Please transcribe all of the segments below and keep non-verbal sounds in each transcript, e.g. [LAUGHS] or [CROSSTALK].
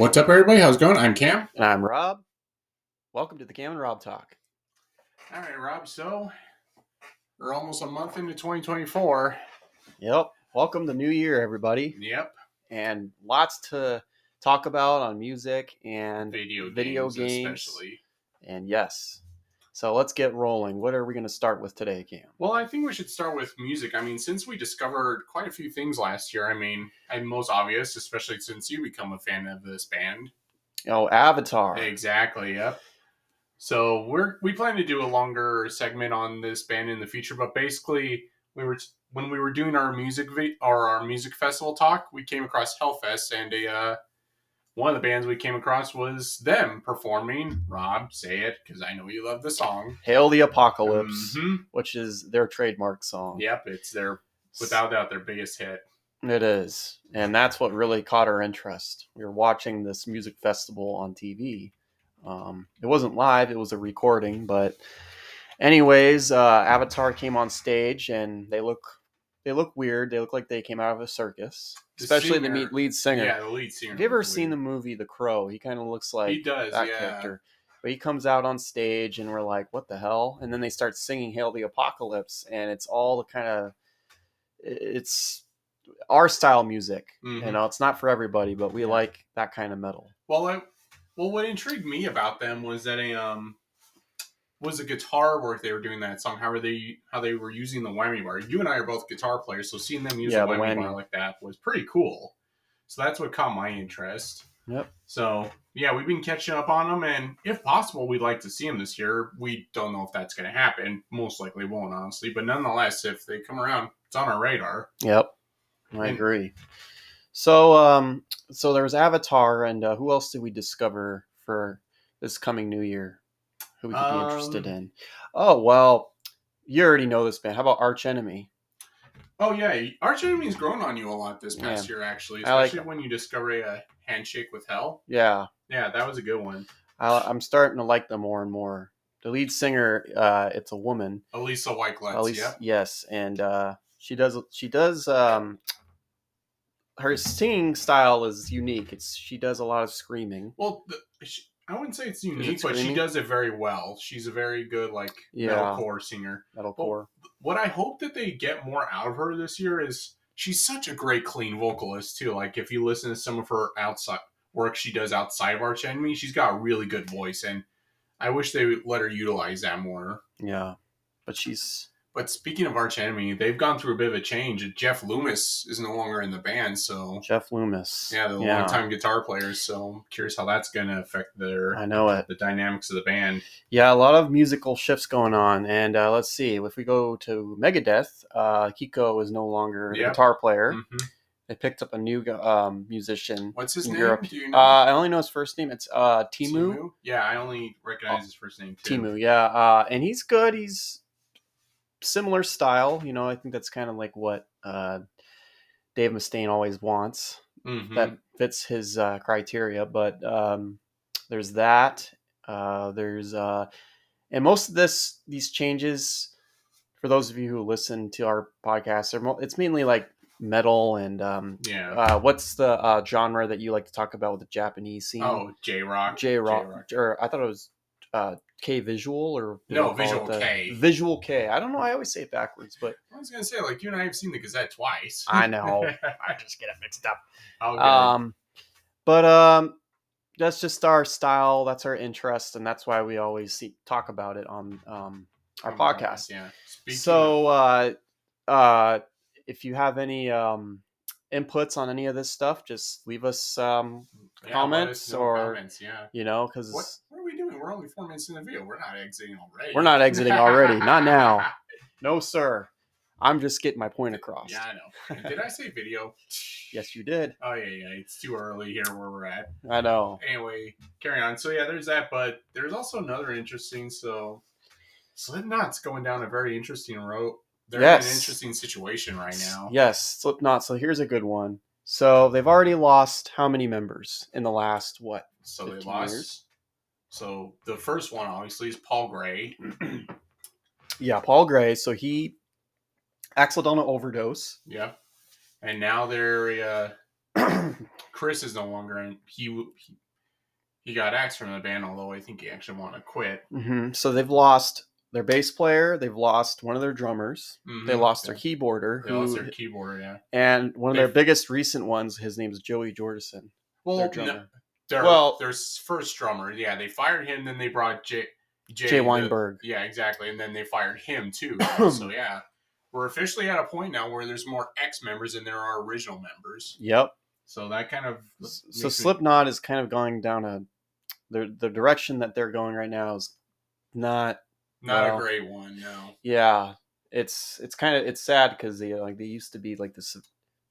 What's up, everybody? How's it going? I'm Cam. And I'm Rob. Welcome to the Cam and Rob Talk. All right, Rob. So we're almost a month into 2024. Yep. Welcome to New Year, everybody. Yep. And lots to talk about on music and Video, Video games, games. especially. and yes. So let's get rolling. What are we going to start with today, Cam? Well, I think we should start with music. I mean, since we discovered quite a few things last year, I mean, and most obvious, especially since you become a fan of this band. Oh, Avatar. Exactly. Yep. So we're we plan to do a longer segment on this band in the future, but basically we were when we were doing our music vi- or our music festival talk, we came across Hellfest, and a uh, one of the bands we came across was them performing. Rob, say it because I know you love the song. Hail the Apocalypse, Mhm. which is their trademark song. Yep, it's their without doubt their biggest hit. It is. And that's what really caught our interest. We were watching this music festival on TV. Um, it wasn't live, it was a recording. But, anyways, uh, Avatar came on stage and they look. They look weird. They look like they came out of a circus, The especially the singer- meat lead singer. Yeah, the lead singer. Have you ever seen the movie The Crow? He kind of looks like he does, that yeah. character. But he comes out on stage and we're like, what the hell? And then they start singing Hail the Apocalypse and it's all the kind of it's our style music. You Mhm. know, it's not for everybody, but we like that kind of metal. Well, I, well, what intrigued me about them was that a um was the guitar work they were doing that song. How were they? How they were using the whammy bar. You and I are both guitar players, so seeing them use Yeah, the whammy, whammy. bar like that was pretty cool. So that's what caught my interest. Yep. So yeah, we've been catching up on them, and if possible, we'd like to see them this year. We don't know if that's going to happen. Most likely won't, honestly. But nonetheless, if they come around, it's on our radar. Yep. I And- agree. So um so there was Avatar and uh, who else did we discover for this coming new year? Who we could be interested Um, in? Oh, well, you already know this band. How about Arch Enemy? Oh yeah, Arch Enemy's grown on you a lot this past Yeah. year, actually. I like Especially when you discover a handshake with hell. Yeah. Yeah, that was a good one. I, I'm starting to like them more and more. The lead singer, uh, it's a woman. Alissa. At least, Yep. yes, and uh, she does. She does. Um, her singing style is unique. It's she does a lot of screaming. Well, the, she, I wouldn't say it's unique, but she does it very well. She's a very good like Yeah. metalcore singer. Metalcore. What I hope that they get more out of her this year is she's such a great clean vocalist too. Like if you listen to some of her outside work she does outside of Arch Enemy, she's got a really good voice, and I wish they would let her utilize that more. yeah, but she's But speaking of Arch Enemy, they've gone through a bit of a change. Jeff Loomis is no longer in the band, so Jeff Loomis. yeah, the longtime guitar player. So I'm curious how that's going to affect their I know it. the dynamics of the band. Yeah, a lot of musical shifts going on, and uh, let's see. If we go to Megadeth, uh, Kiko is no longer Yep. guitar player. Mhm. They picked up a new um, musician. What's his name? Europe. You know? Uh, I only know his first name. It's uh, Teemu. Yeah, I only recognize his first name too. Teemu, yeah, uh, and he's good. He's similar style, you know. I think that's kind of like what uh, Dave Mustaine always wants. Mhm. That fits his uh, criteria. But um, there's that. Uh, there's uh, and most of this these changes for those of you who listen to our podcast, are mo- it's mainly like metal and um, yeah. uh, what's the uh, genre that you like to talk about with the Japanese scene? oh, J Rock. J Rock, or I thought it was uh, K Visual or No, what do they call Visual K. Visual K. I don't know. I always say it backwards, but I was gonna say, like you and I have seen the Gazette twice. I know. [LAUGHS] I just get it mixed up. okay. Um, but um, that's just our style. That's our interest, and that's why we always see, talk about it on um, our On the podcast. Yeah. Speaking So, uh, uh, if you have any um, inputs on any of this stuff, just leave us, um, yeah, comments us or- comments. Yeah. you know, because We're only four minutes in the video. We're not exiting already. We're not exiting already. Not now. [LAUGHS] no, sir. I'm just getting my point across. Yeah, I know. Did I say video? [LAUGHS] Yes, you did. Oh yeah, yeah. It's too early here where we're at. I know. Anyway, carry on. So yeah, there's that, but there's also another interesting. So Slipknot's going down a very interesting road. They're in an interesting situation right now. Yes, Slipknot. So here's a good one. So they've already lost how many members in the last what? So they 15 lost. years? So the first one obviously is Paul Gray. [CLEARS THROAT] Yeah, Paul Gray. So he accidental overdose. Yeah, And now they're uh, [CLEARS THROAT] Chris is no longer in. He he, he got axed from the band, although I think he actually wanted to quit. hmm So they've lost their bass player. They've lost one of their drummers. They Mhm. lost their keyboarder, They lost their keyboard. Yeah. and one of their They've- biggest recent ones. His name is Joey Jordison. Well, Their no, their, Well- their first drummer. Yeah, they fired him. Then they brought Jay. Jay, Jay the- Weinberg. yeah, exactly. And then they fired him too. [COUGHS] so yeah, we're officially at a point now where there's more ex members than there are original members. Yep. So that kind of So makes me- Slipknot is kind of going down a the the direction that they're going right now is not not well, a great one. No, yeah it's it's kind of it's sad because they like they used to be like this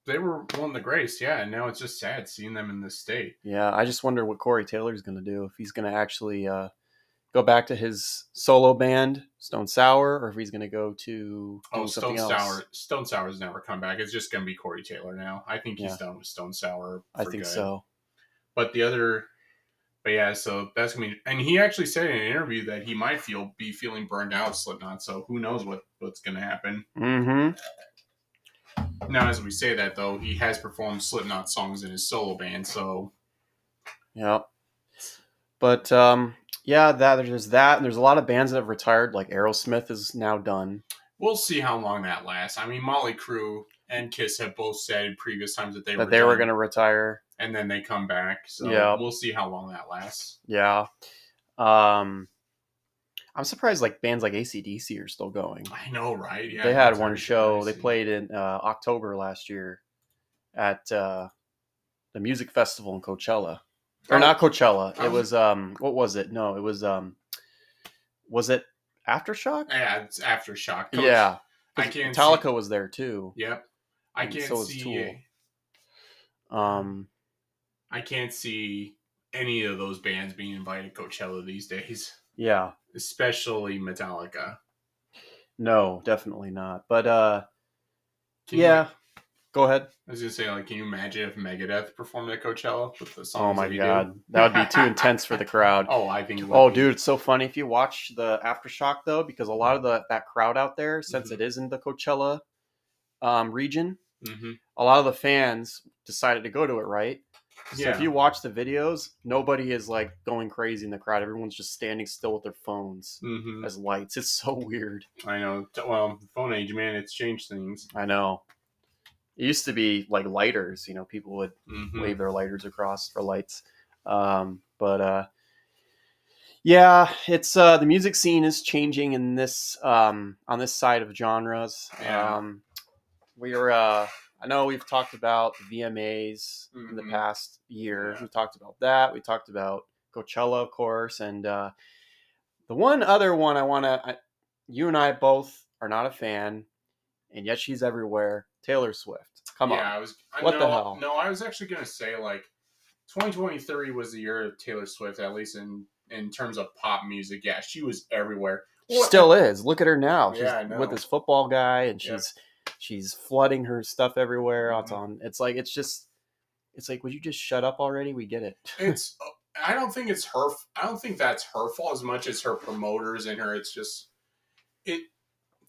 they were one of the greatest. Yeah, and now it's just sad seeing them in this state. yeah i just wonder what corey taylor's gonna do if he's gonna actually uh go back to his solo band stone sour or if he's gonna go to Oh, Stone else Sour. Stone Sour's never come back. It's just gonna be Corey Taylor now. I think he's Yeah. done with Stone Sour. i think good. so But the other, but yeah, so that's gonna be. And he actually said in an interview that he might feel be feeling burned out, Slipknot. So who knows what what's gonna happen. mm-hmm Now, as we say that though, he has performed Slipknot songs in his solo band. So yeah but um yeah that there's that and there's a lot of bands that have retired like aerosmith is now done we'll see how long that lasts. I mean, Mötley Crüe and Kiss have both said previous times that they that were they were gonna retire and then they come back. So Yeah. we'll see how long that lasts. Yeah. Um I'm surprised like bands like ACDC are still going. I know, right? Yeah, they had one show. They played in uh, October last year at uh, the music festival in Coachella. Or Oh, not Coachella. I It was- um what was it? No, it was um was it Aftershock? Yeah, it's aftershock. Coach- yeah. I can't Metallica was there too. Yep. I can't so see. Tool. Um I can't see any of those bands being invited to Coachella these days, yeah. especially Metallica. No, definitely not. But uh Can you- yeah. Go ahead. I was gonna say, like, can you imagine if Megadeth performed at Coachella with the song? Oh my that god. did? That would be too intense for the crowd. [LAUGHS] Oh, I think. Oh, dude, it's so funny if you watch the aftershock though, because a lot of the that crowd out there, since Mhm. it is in the Coachella um, region, Mhm. a lot of the fans decided to go to it, right? So Yeah. if you watch the videos, nobody is like going crazy in the crowd. Everyone's just standing still with their phones Mhm. as lights. It's so weird. I know. Well, phone age, man, it's changed things. I know. It used to be like lighters. You know, people would Mhm. wave their lighters across for lights. Um, but uh, yeah, it's uh, the music scene is changing in this um, on this side of genres. Yeah. Um, we're uh, I know we've talked about the VMAs in the Mhm. past year. Yeah. We talked about that. We talked about Coachella, of course, and uh, the one other one I want to. You and I both are not a fan, and yet she's everywhere. Taylor Swift. Come yeah, on. I was. I, What the hell? No, I was actually gonna say like, 2023 was the year of Taylor Swift, at least in in terms of pop music. Yeah, she was everywhere. She still is. Look at her now. She's Yeah, with this football guy, and Yeah. she's she's flooding her stuff everywhere. It's Mhm. on. It's like it's just. It's like, would you just shut up already? We get it. it's [LAUGHS] I don't think it's her I don't think that's her fault as much as her promoters and her it's just it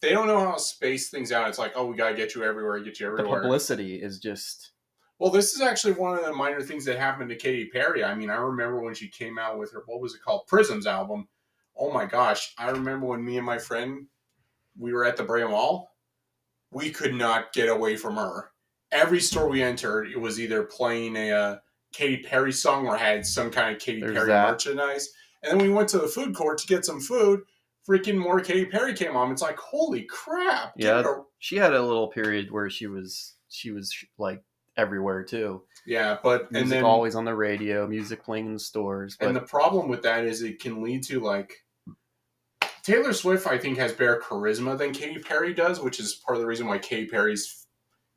they don't know how to space things out. It's like, oh we gotta get you everywhere, get you everywhere. the publicity is just. well, this is actually one of the minor things that happened to Katy Perry. I mean, I remember when she came out with her what was it called? Prisms album. Oh my gosh. I remember when me and my friend we were at the Brea Mall, we could not get away from her. Every store we entered, it was either playing a uh, Katy Perry song or had some kind of Katy There's Perry that. merchandise. And then we went to the food court to get some food. Freaking more Katy Perry came on. It's like, holy crap! Yeah. her- She had a little period where she was she was like everywhere too. yeah. But Music and then always on the radio, music playing in the stores. But and the problem with that is it can lead to like Taylor Swift. I think has better charisma than Katy Perry does, which is part of the reason why Katy Perry's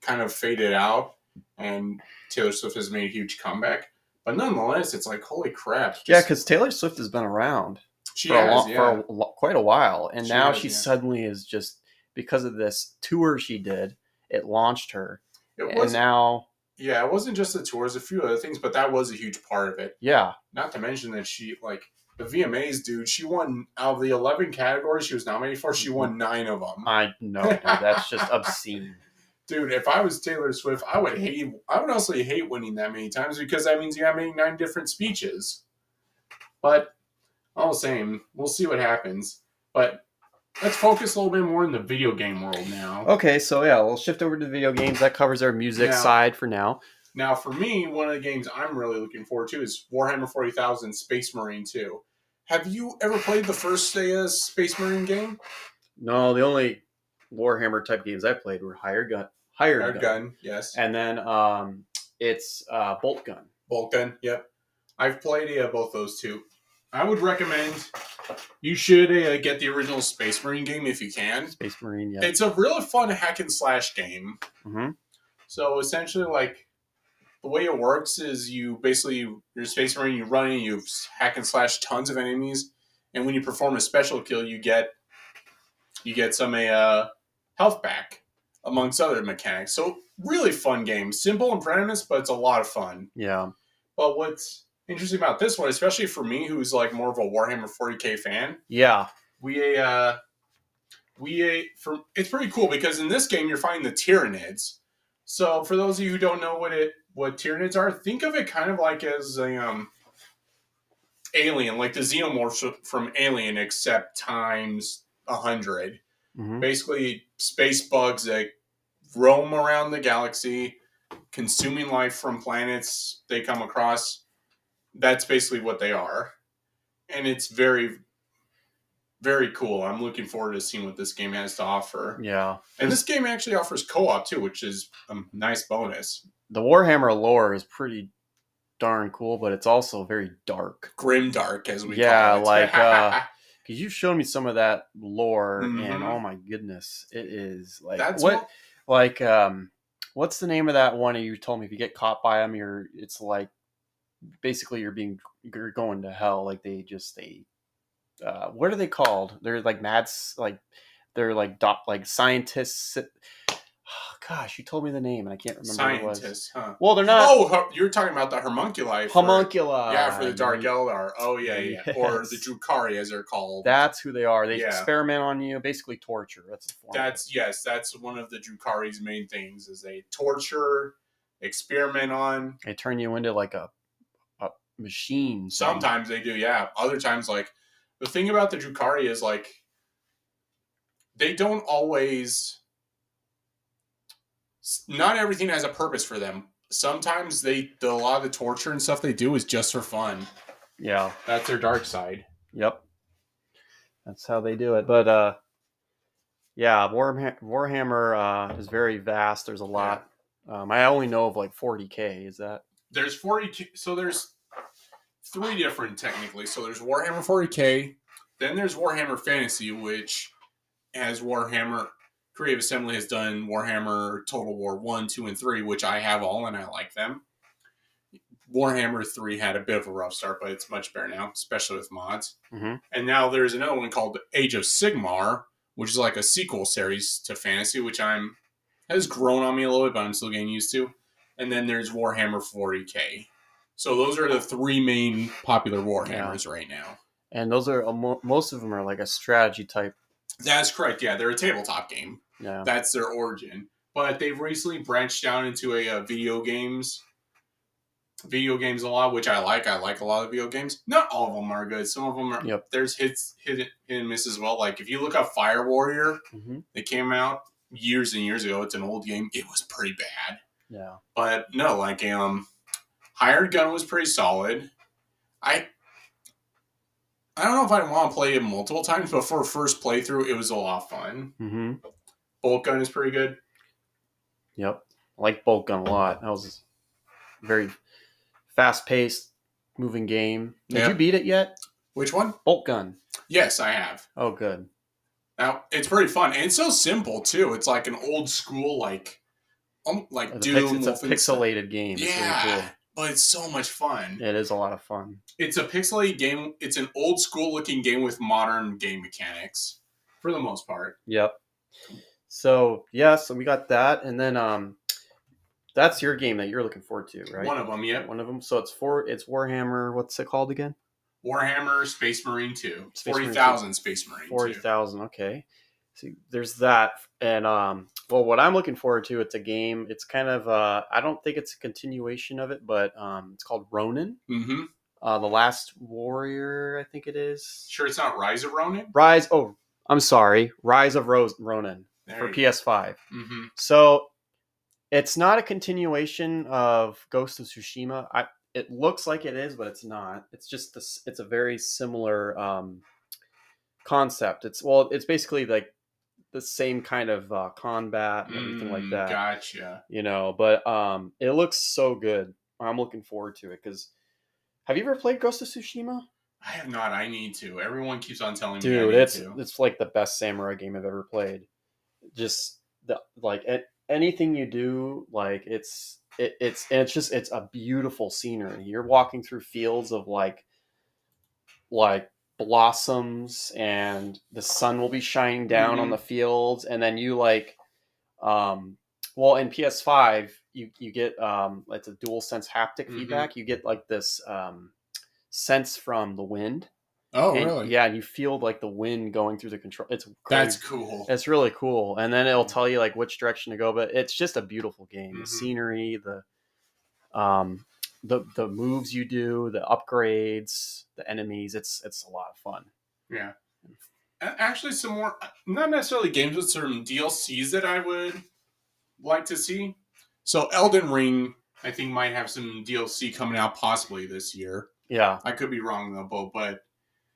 kind of faded out and Taylor Swift has made a huge comeback. But nonetheless, it's like holy crap! yeah, because Taylor Swift has been around. she for has, a long, yeah. for a, quite a while, and She now has, she yeah. suddenly is just because of this tour she did. It launched her, it and now yeah, it wasn't just the tours, a few other things, but that was a huge part of it. yeah, Not to mention that she like the VMAs, dude. She won out of the eleven categories she was nominated for. She won nine of them. I know dude, that's just [LAUGHS] obscene. Dude, if I was Taylor Swift, I would hate. I would also hate winning that many times because that means you got to make nine different speeches. But all the same, we'll see what happens. But let's focus a little bit more in the video game world now. Okay, so yeah, we'll shift over to video games. That covers our music Now- side for now. Now, for me, one of the games I'm really looking forward to is Warhammer 40,000 Space Marine 2. Have you ever played the first uh, Space Marine game? No, the only Warhammer type games I played were Hired Gun, Hired, Gun. gun, yes. and then um, it's uh, Bolt Gun. Bolt gun, yep. I've played uh, both those two. I would recommend you should uh, get the original Space Marine game if you can. Space Marine. Yeah. It's a really fun hack and slash game. hmm So essentially, like the way it works is you basically you're a space marine, you run in, you hack and slash tons of enemies, and when you perform a special kill, you get you get some uh, health back, amongst other mechanics. So really fun game, simple and premise, but it's a lot of fun. Yeah. But what's interesting about this one, especially for me, who's like more of a Warhammer 40k fan, Yeah. we uh we uh, for it's pretty cool because in this game you're fighting the Tyranids. So for those of you who don't know what it what Tyranids are, think of it kind of like as a um alien, like the xenomorphs from Alien, except times a hundred. hmm Basically, space bugs that roam around the galaxy, consuming life from planets they come across. That's basically what they are. And it's very, very cool. I'm looking forward to seeing what this game has to offer. Yeah. And this game actually offers co op too, which is a nice bonus. The Warhammer lore is pretty darn cool, but it's also very dark. Grim dark, as we Yeah, call it. like, uh, [LAUGHS] Because you showed me some of that lore, and Mhm. oh my goodness, it is like that's what what. like um what's the name of that one you told me if you get caught by them you're it's like basically you're being you're going to hell like they just they uh what are they called they're like mad like they're like doc like scientists gosh you told me the name and i can't remember what it was Scientists, huh? well they're not Oh, you're talking about the homunculi. for- homunculi Yeah, for the Dark Eldar. Oh, yeah, yeah. Or the Drukhari, as they're called. that's who they are they Yeah. experiment on you basically torture that's the form. That's yes, that's one of the Drukhari's main things is they torture, experiment on. they turn you into like a a machine thing. Sometimes they do, yeah. Other times, like the thing about the Drukhari is like they don't always. Not everything has a purpose for them. Sometimes they the, a lot of the torture and stuff they do is just for fun. yeah That's their dark side. Yep. That's how they do it. But uh yeah, Warhammer, Warhammer uh, is very vast. There's a lot. Um, I only know of like 40k. Is that there's 40 so there's three different technically so there's warhammer 40k then there's warhammer fantasy which has warhammer creative assembly has done warhammer total war 1 2 and 3 which i have all and i like them warhammer 3 had a bit of a rough start but it's much better now especially with mods Mhm. and now there's another one called age of sigmar which is like a sequel series to fantasy which i'm has grown on me a little bit but i'm still getting used to and then there's Warhammer 40k. So those are the three main popular Warhammers right now. and those are most of them are like a strategy type. That's correct. Yeah, they're a tabletop game. Yeah. That's their origin. But they've recently branched down into a, uh video games. Video games a lot, which I like. I like a lot of video games. Not all of them are good. Some of them are. Yep. There's hits, hit, hit and miss as well. Like if you look up Fire Warrior, hmm it came out years and years ago. It's an old game. It was pretty bad. Yeah. But no, like um, hired gun was pretty solid. I I don't know if I want to play it multiple times, but for a first playthrough, it was a lot of fun. hmm Bolt gun is pretty good. Yep. I like Bolt Gun a lot. That was a very fast paced, moving game. Did Yeah. you beat it yet? Which one? Bolt Gun. Yes, I have. Oh, good. Now it's pretty fun and it's so simple too. It's like an old school like, um, like It's a, Doom. pix- it's a pixelated game. It's Yeah, really but it's so much fun. It is a lot of fun. It's a pixelated game. It's an old school looking game with modern game mechanics, for the most part. Yep. So yeah, so we got that, and then um, that's your game that you're looking forward to, right? One of them, yeah. One of them. So it's for it's Warhammer. What's it called again? Warhammer Space Marine 2. Space Marine 40,000 Space Marine Forty 2. thousand. Okay. See, there's that, and um, well, what I'm looking forward to, it's a game. It's kind of, uh, I don't think it's a continuation of it, but um, it's called Ronin, Mm-hmm. uh, the Last Warrior, I think it is. Sure, it's not Rise of Ronin. Rise. Oh, I'm sorry, Rise of Rose Ronin for PS5. Mm-hmm. So it's not a continuation of Ghost of Tsushima. I it looks like it is, but it's not. It's just this. It's a very similar um, concept. It's well, it's basically like the same kind of uh, combat and everything like that. Mm, Gotcha. You know, but um, it looks so good. I'm looking forward to it because. Have you ever played Ghost of Tsushima? I have not. I need to. Everyone keeps on telling me. I Dude, it's to. it's like the best samurai game I've ever played. Just the like anything you do, like it's it, it's and it's just it's a beautiful scenery. You're walking through fields of like like blossoms, and the sun will be shining down on Mhm. the fields, and then you like um well in PS5 you you get um it's a dual sense haptic Mhm. feedback. You get like this um sense from the wind. Oh, And- really? Yeah, and you feel like the wind going through the control. It's That's cool. It's really cool, and then it'll tell you like which direction to go. But it's just a beautiful game. The Mhm. scenery, the um, the the moves you do, the upgrades, the enemies. It's it's a lot of fun. Yeah. Actually, some more, not necessarily games, but some DLCs that I would like to see. So, Elden Ring, I think, might have some DLC coming out possibly this year. Yeah, I could be wrong though, but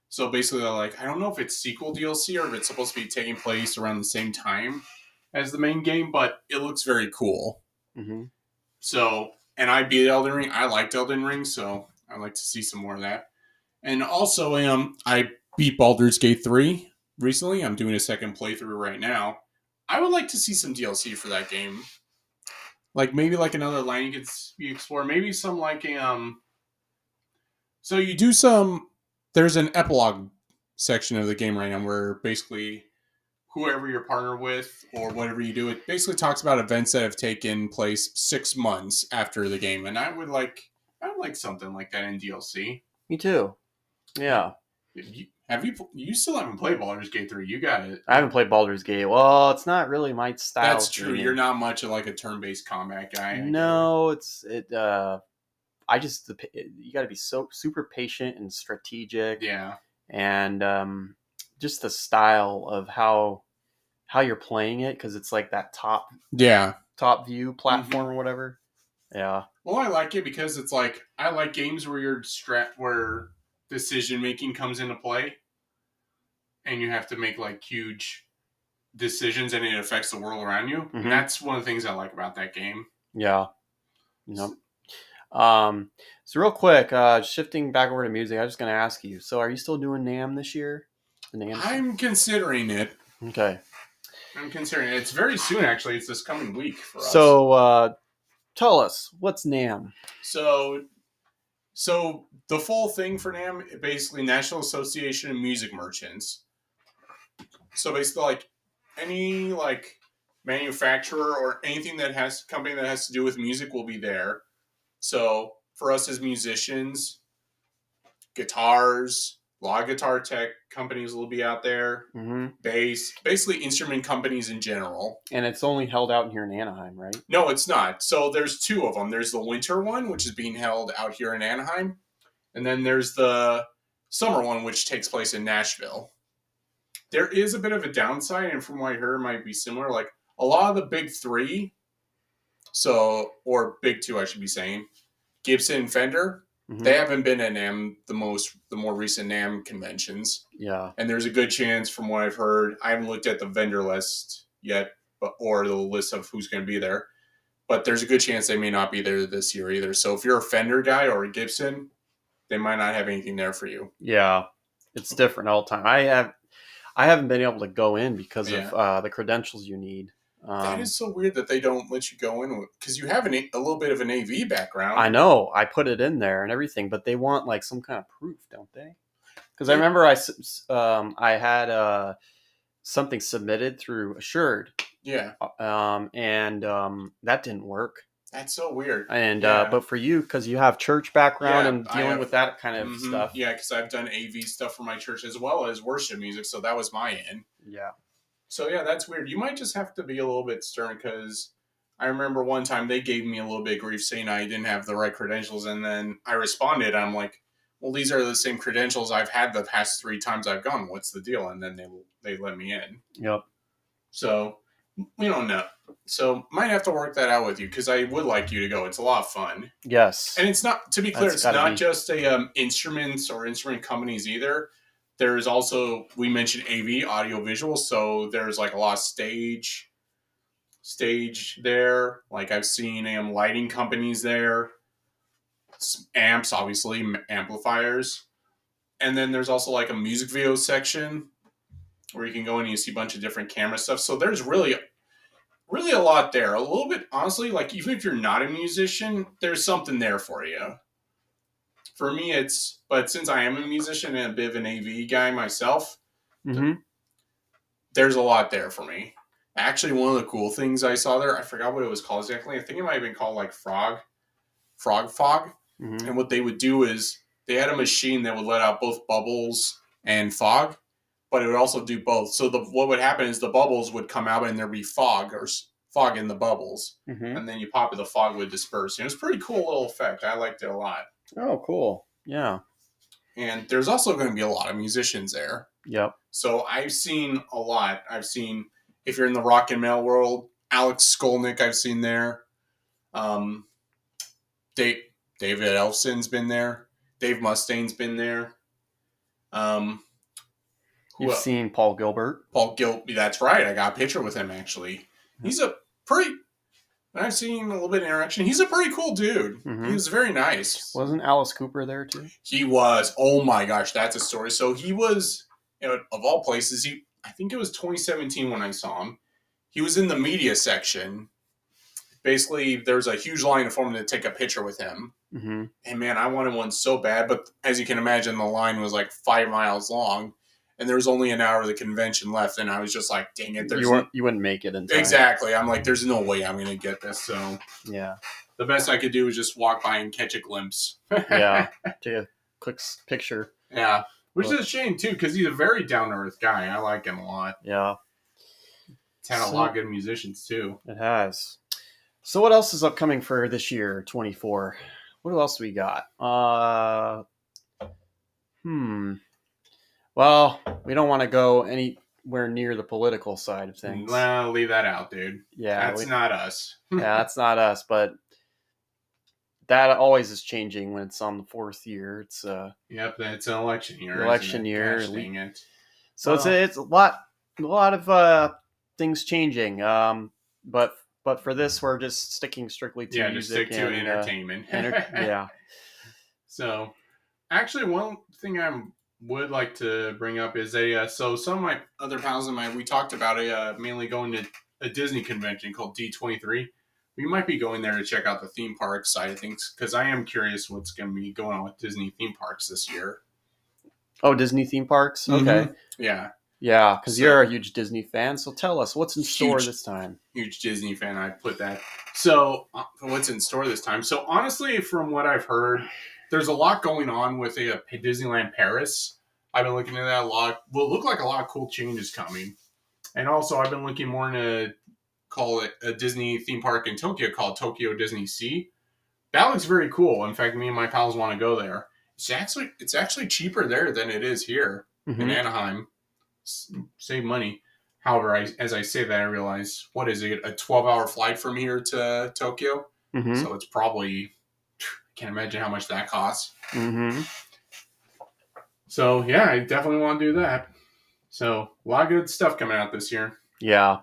so basically, they're like, I don't know if it's sequel DLC or if it's supposed to be taking place around the same time as the main game, but it looks very cool. hmm So, and I beat Elden Ring. I liked Elden Ring, so I'd like to see some more of that. And also, um, I beat Baldur's Gate 3 recently. I'm doing a second playthrough right now. I would like to see some DLC for that game. Like maybe like another line you could you explore. Maybe some like um. So you do some. There's an epilogue section of the game right now where basically whoever you're partnered with or whatever you do, it basically talks about events that have taken place six months after the game. And I would like, I would like something like that in DLC. me too. Yeah, You, have you? You still haven't played Baldur's Gate three? You got it. I haven't played Baldur's Gate. Well, it's not really my style. That's true. You're not much of like a turn-based combat guy. I get it. No, it's it. uh I just the you got to be so super patient and strategic. Yeah. and um, just the style of how how you're playing it because it's like that top Yeah. top view Mm-hmm. platform or whatever. Yeah, Well, I like it because it's like I like games where you're strat where decision making comes into play, and you have to make like huge decisions, and it affects the world around you. Mhm. And that's one of the things I like about that game. yeah, yep. Um, so real quick, uh, shifting back over to music, I was just gonna ask you. So, are you still doing NAMM this year? The NAMM. I'm considering it. Okay. I'm considering it. It's very soon, actually. It's this coming week for us. So, uh, tell us what's NAMM. So, so the full thing for NAMM, basically National Association of Music Merchants. So basically, like any like manufacturer or anything that has company that has to do with music will be there. So for us as musicians, guitars, a lot of guitar tech companies will be out there. hmm Bass, basically instrument companies in general. And it's only held out here in Anaheim, right? No, it's not. So there's two of them. There's the winter one, which is being held out here in Anaheim, and then there's the summer one, which takes place in Nashville. There is a bit of a downside, and from what I heard, it might be similar. Like a lot of the big three, so or big two, I should be saying, Gibson and Fender, Mhm. they haven't been at NAMM the most the more recent NAMM conventions Yeah. and there's a good chance from what I've heard. I haven't looked at the vendor list yet, but or the list of who's going to be there. But there's a good chance they may not be there this year either. So if you're a Fender guy or a Gibson, they might not have anything there for you. Yeah, it's different all the time. I have, I haven't been able to go in because Yeah. of uh, the credentials you need. Um, that is so weird that they don't let you go in because you have an, A- little bit of an AV background. I know I put it in there and everything, but they want like some kind of proof, don't they? Because I remember I, um, I had uh, something submitted through Assured, Yeah, um, and um, that didn't work. that's so weird. And Yeah. uh, but for you, because you have church background Yeah, and dealing have- with that kind of Mhm. stuff, Yeah, because I've done AV stuff for my church as well as worship music, so that was my end. yeah. So yeah, that's weird. You might just have to be a little bit stern because I remember one time they gave me a little bit of grief saying I didn't have the right credentials, and then I responded. I'm like, "Well, these are the same credentials I've had the past three times I've gone. What's the deal?" And then they they let me in. Yep. So we don't know. So might have to work that out with you because I would like you to go. It's a lot of fun, Yes. and it's not to be clear. That's it's not be- just a um, instruments or instrument companies either. There's also we mentioned AV audio visual, so there's like a lot of stage stage there. Like I've seen um, lighting companies there, amps obviously amplifiers, and then there's also like a music video section where you can go in and you see a bunch of different camera stuff. So there's really really a lot there. A little bit honestly, like even if you're not a musician, there's something there for you. For me, it's but since I am a musician and a bit of an AV guy myself, hmm there's a lot there for me. Actually, one of the cool things I saw there, I forgot what it was called exactly. I think it might have been called like Frog, Frog Fog. hmm And what they would do is they had a machine that would let out both bubbles and fog, but it would also do both. So the what would happen is the bubbles would come out and there'd be fog or fog in the bubbles, hmm and then you pop it, the fog would disperse. And it was a pretty cool little effect. I liked it a lot. Oh, cool. Yeah. And there's also going to be a lot of musicians there. Yep. So I've seen a lot. I've seen if you're in the rock and metal world, Alex Skolnick I've seen there. Um, Dave, David Ellefson's been there. Dave Mustaine's been there. Um, You've else? seen Paul Gilbert. Paul Gil. That's right. I got a picture with him actually. He's a pretty. I've seen a little bit of interaction. He's a pretty cool dude. Mhm. He was very nice. Wasn't Alice Cooper there too? He was. Oh my gosh, that's a story. So he was, you know, of all places, he. I think it was 2017 when I saw him. He was in the media section. Basically, there's a huge line for him to take a picture with him. hmm And man, I wanted one so bad, but as you can imagine, the line was like five miles long, and there was only an hour of the convention left, and I was just like, "Dang it!" There's You weren't. You wouldn't make it in time. exactly. I'm like, "There's no way I'm gonna get this." So Yeah. the best I could do was just walk by and catch a glimpse. [LAUGHS] Yeah. Take a quick picture. Yeah, which is a shame too, because he's a very down to earth guy. I like him a lot. Yeah. it's had a lot of good musicians too. It has. So what else is upcoming for this year, 24? What else do we got? Uh hmm. Well, we don't want to go anywhere near the political side of things. Well, leave that out, dude. Yeah, That's we- not us. [LAUGHS] yeah, that's not us, but that always is changing when it's on the fourth year. It's uh Yep, it's an election year. Election year, dang it. so it's a, it's a lot a lot of uh things changing. Um but but for this we're just sticking strictly to Yeah, just stick to and, uh, entertainment. enter- [LAUGHS] yeah. So, actually, one thing I would like to bring up is a uh, so some of my other pals and my we talked about a uh, mainly going to a Disney convention called D twenty three. We might be going there to check out the theme park side of things because I am curious what's going to be going on with Disney theme parks this year. Oh, Disney theme parks? Okay. Yeah, Yeah, because So- you're a huge Disney fan. So tell us what's in store Huge. this time. huge Disney fan. I put that. So, uh, what's in store this time? So, honestly, from what I've heard, there's a lot going on with a, Disneyland Paris. I've been looking at that a lot. Will look like a lot of cool changes coming, and also I've been looking more into call it a Disney theme park in Tokyo called Tokyo Disney Sea. That looks very cool. In fact, me and my pals want to go there. It's actually it's actually cheaper there than it is here in Mhm. Anaheim. S- Save money. However, I, as I say that, I realize what is it? A twelve-hour flight from here to Tokyo. Mhm. So it's probably can't imagine how much that costs. Mhm. So yeah, I definitely want to do that. So a lot of good stuff coming out this year. Yeah.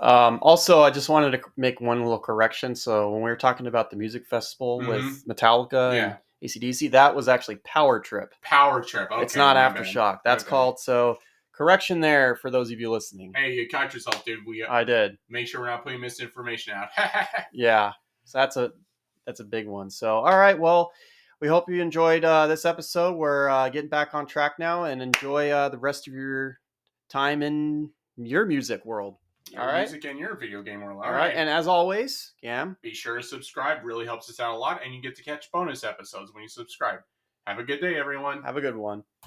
Um, also, I just wanted to make one little correction. So when we were talking about the music festival with Metallica Yeah, and ACDC, that was actually Power Trip. Power Trip. Okay, it's not my bad. Aftershock. That's Okay. called so. Correction there for those of you listening. Hey, you caught yourself, dude. We uh, I did. make sure we're not putting misinformation out. [LAUGHS] Yeah. So that's a that's a big one. So all right, well, we hope you enjoyed uh, this episode. We're uh, getting back on track now, and enjoy uh, the rest of your time in your music world. Your All right. music and your video game world. All right, and as always, Cam. be sure to subscribe. Really helps us out a lot, and you get to catch bonus episodes when you subscribe. Have a good day, everyone. Have a good one.